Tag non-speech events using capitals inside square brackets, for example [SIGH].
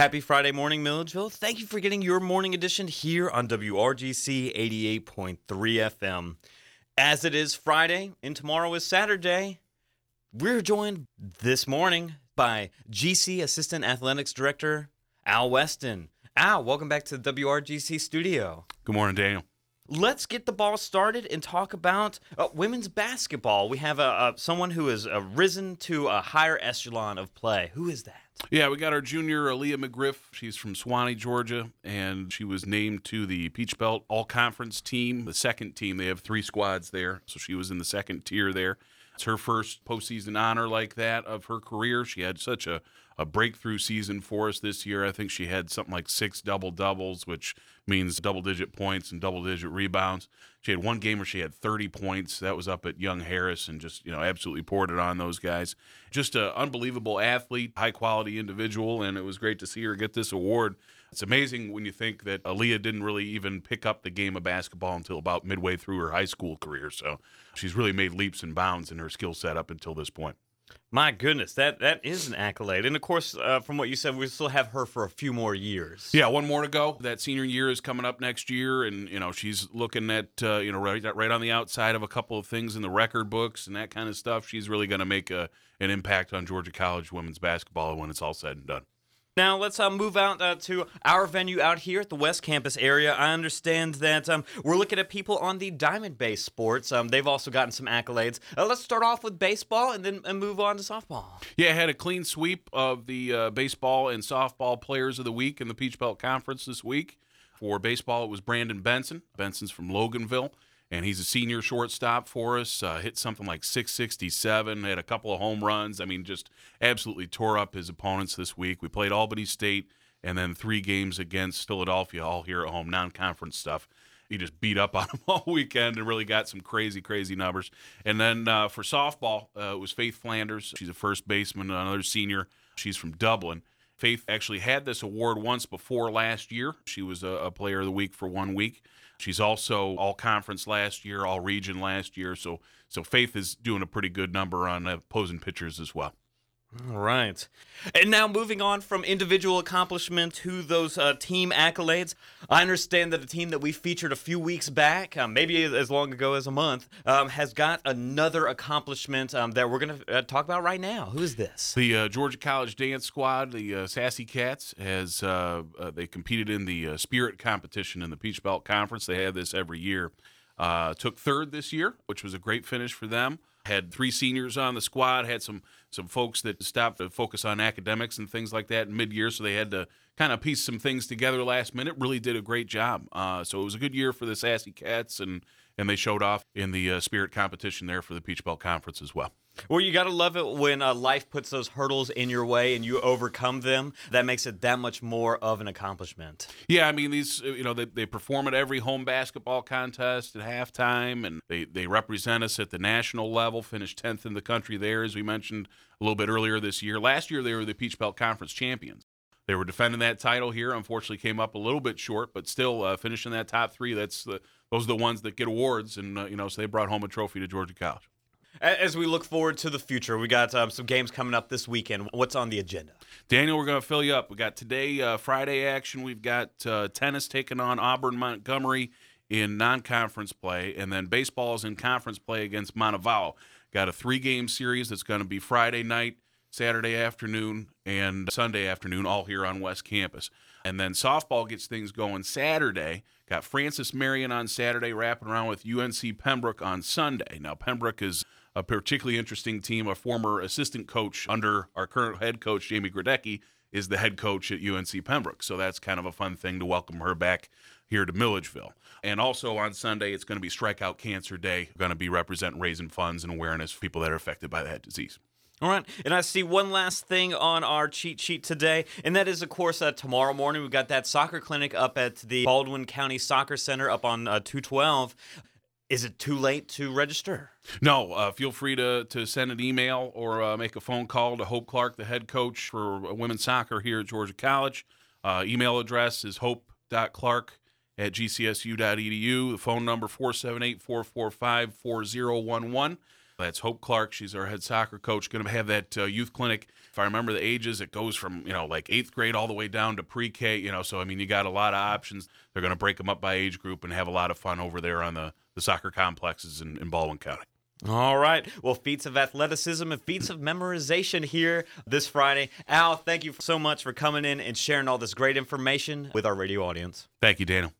Happy Friday morning, Milledgeville. Thank you for getting your morning edition here on WRGC 88.3 FM. As it is Friday and tomorrow is Saturday, we're joined this morning by GC Assistant Athletics Director Al Weston. Al, welcome back to the WRGC studio. Good morning, Daniel. Let's get the ball started and talk about uh, women's basketball. We have a, a someone who has uh, risen to a higher echelon of play. Who is that? Yeah, we got our junior Aaliyah McGriff. She's from Suwanee, Georgia, and she was named to the Peach Belt All Conference team, the second team. They have three squads there, so she was in the second tier there. It's her first postseason honor like that of her career. She had such a, a breakthrough season for us this year. I think she had something like six double doubles, which means double digit points and double digit rebounds. She had one game where she had 30 points. That was up at Young Harris and just, you know, absolutely poured it on those guys. Just an unbelievable athlete, high quality individual, and it was great to see her get this award. It's amazing when you think that Aaliyah didn't really even pick up the game of basketball until about midway through her high school career. So she's really made leaps and bounds in her skill set up until this point. My goodness, that that is an accolade, and of course, uh, from what you said, we still have her for a few more years. Yeah, one more to go. That senior year is coming up next year, and you know she's looking at uh, you know right right on the outside of a couple of things in the record books and that kind of stuff. She's really going to make a an impact on Georgia College women's basketball when it's all said and done. Now let's uh, move out uh, to our venue out here at the West Campus area. I understand that um, we're looking at people on the diamond-based sports. Um, they've also gotten some accolades. Uh, let's start off with baseball and then move on to softball. Yeah, I had a clean sweep of the uh, baseball and softball players of the week in the Peach Belt Conference this week. For baseball, it was Brandon Benson. Benson's from Loganville and he's a senior shortstop for us. Uh, hit something like 667, had a couple of home runs. I mean, just absolutely tore up his opponents this week. We played Albany State and then three games against Philadelphia, all here at home, non conference stuff. He just beat up on [LAUGHS] them all weekend and really got some crazy, crazy numbers. And then uh, for softball, uh, it was Faith Flanders. She's a first baseman, another senior. She's from Dublin. Faith actually had this award once before last year. She was a, a player of the week for one week. She's also all conference last year, all region last year. So so Faith is doing a pretty good number on opposing pitchers as well. All right. And now moving on from individual accomplishment to those uh, team accolades. I understand that a team that we featured a few weeks back, um, maybe as long ago as a month, um, has got another accomplishment um, that we're going to uh, talk about right now. Who is this? The uh, Georgia College Dance Squad, the uh, Sassy Cats, has uh, they competed in the Spirit competition in the Peach Belt Conference. They have this every year. took third this year, which was a great finish for them. Had three seniors on the squad. Had some some folks that stopped to focus on academics and things like that in mid year, so they had to kind of piece some things together last minute. Really did a great job. Uh, so it was a good year for the Sassy Cats, and and they showed off in the uh, spirit competition there for the Peach Belt Conference as well. Well, you got to love it when uh, life puts those hurdles in your way and you overcome them. That makes it that much more of an accomplishment. Yeah, I mean, these, uh, you know, they, they perform at every home basketball contest at halftime, and they, they represent us at the national level, finished 10th in the country there, as we mentioned a little bit earlier this year. Last year, they were the Peach Belt Conference champions. They were defending that title here. Unfortunately, came up a little bit short, but still uh, finishing that top three. That's the those are the ones that get awards, and uh, you know, so they brought home a trophy to Georgia College. As we look forward to the future, we got um, some games coming up this weekend. What's on the agenda? Daniel, we're going to fill you up. We got today uh, Friday action. We've got uh, tennis taking on Auburn Montgomery in non-conference play, and then baseball is in conference play against Montevallo. Got a three-game series that's going to be Friday night, Saturday afternoon, and Sunday afternoon, all here on West Campus. And then softball gets things going Saturday. Got Francis Marion on Saturday, wrapping around with UNC Pembroke on Sunday. Now Pembroke is a particularly interesting team. A former assistant coach under our current head coach, Jamie Grodecki, is the head coach at UNC Pembroke. So that's kind of a fun thing to welcome her back here to Milledgeville. And also on Sunday, it's going to be Strikeout Cancer Day. We're going to be representing raising funds and awareness for people that are affected by that disease. All right, and I see one last thing on our cheat sheet today, and that is, of course, uh, tomorrow morning we've got that soccer clinic up at the Baldwin County Soccer Center up on uh, 212. Is it too late to register? No. Uh, feel free to, to send an email or uh, make a phone call to Hope Clark, the head coach for women's soccer here at Georgia College. Uh, email address is hope.clark at gcsu.edu. The phone number 478 445 4011. That's Hope Clark. She's our head soccer coach. Going to have that uh, youth clinic. If I remember the ages, it goes from you know like eighth grade all the way down to pre-K. You know, so I mean, you got a lot of options. They're going to break them up by age group and have a lot of fun over there on the the soccer complexes in, in Baldwin County. All right. Well, feats of athleticism and feats of memorization here this Friday. Al, thank you so much for coming in and sharing all this great information with our radio audience. Thank you, Daniel.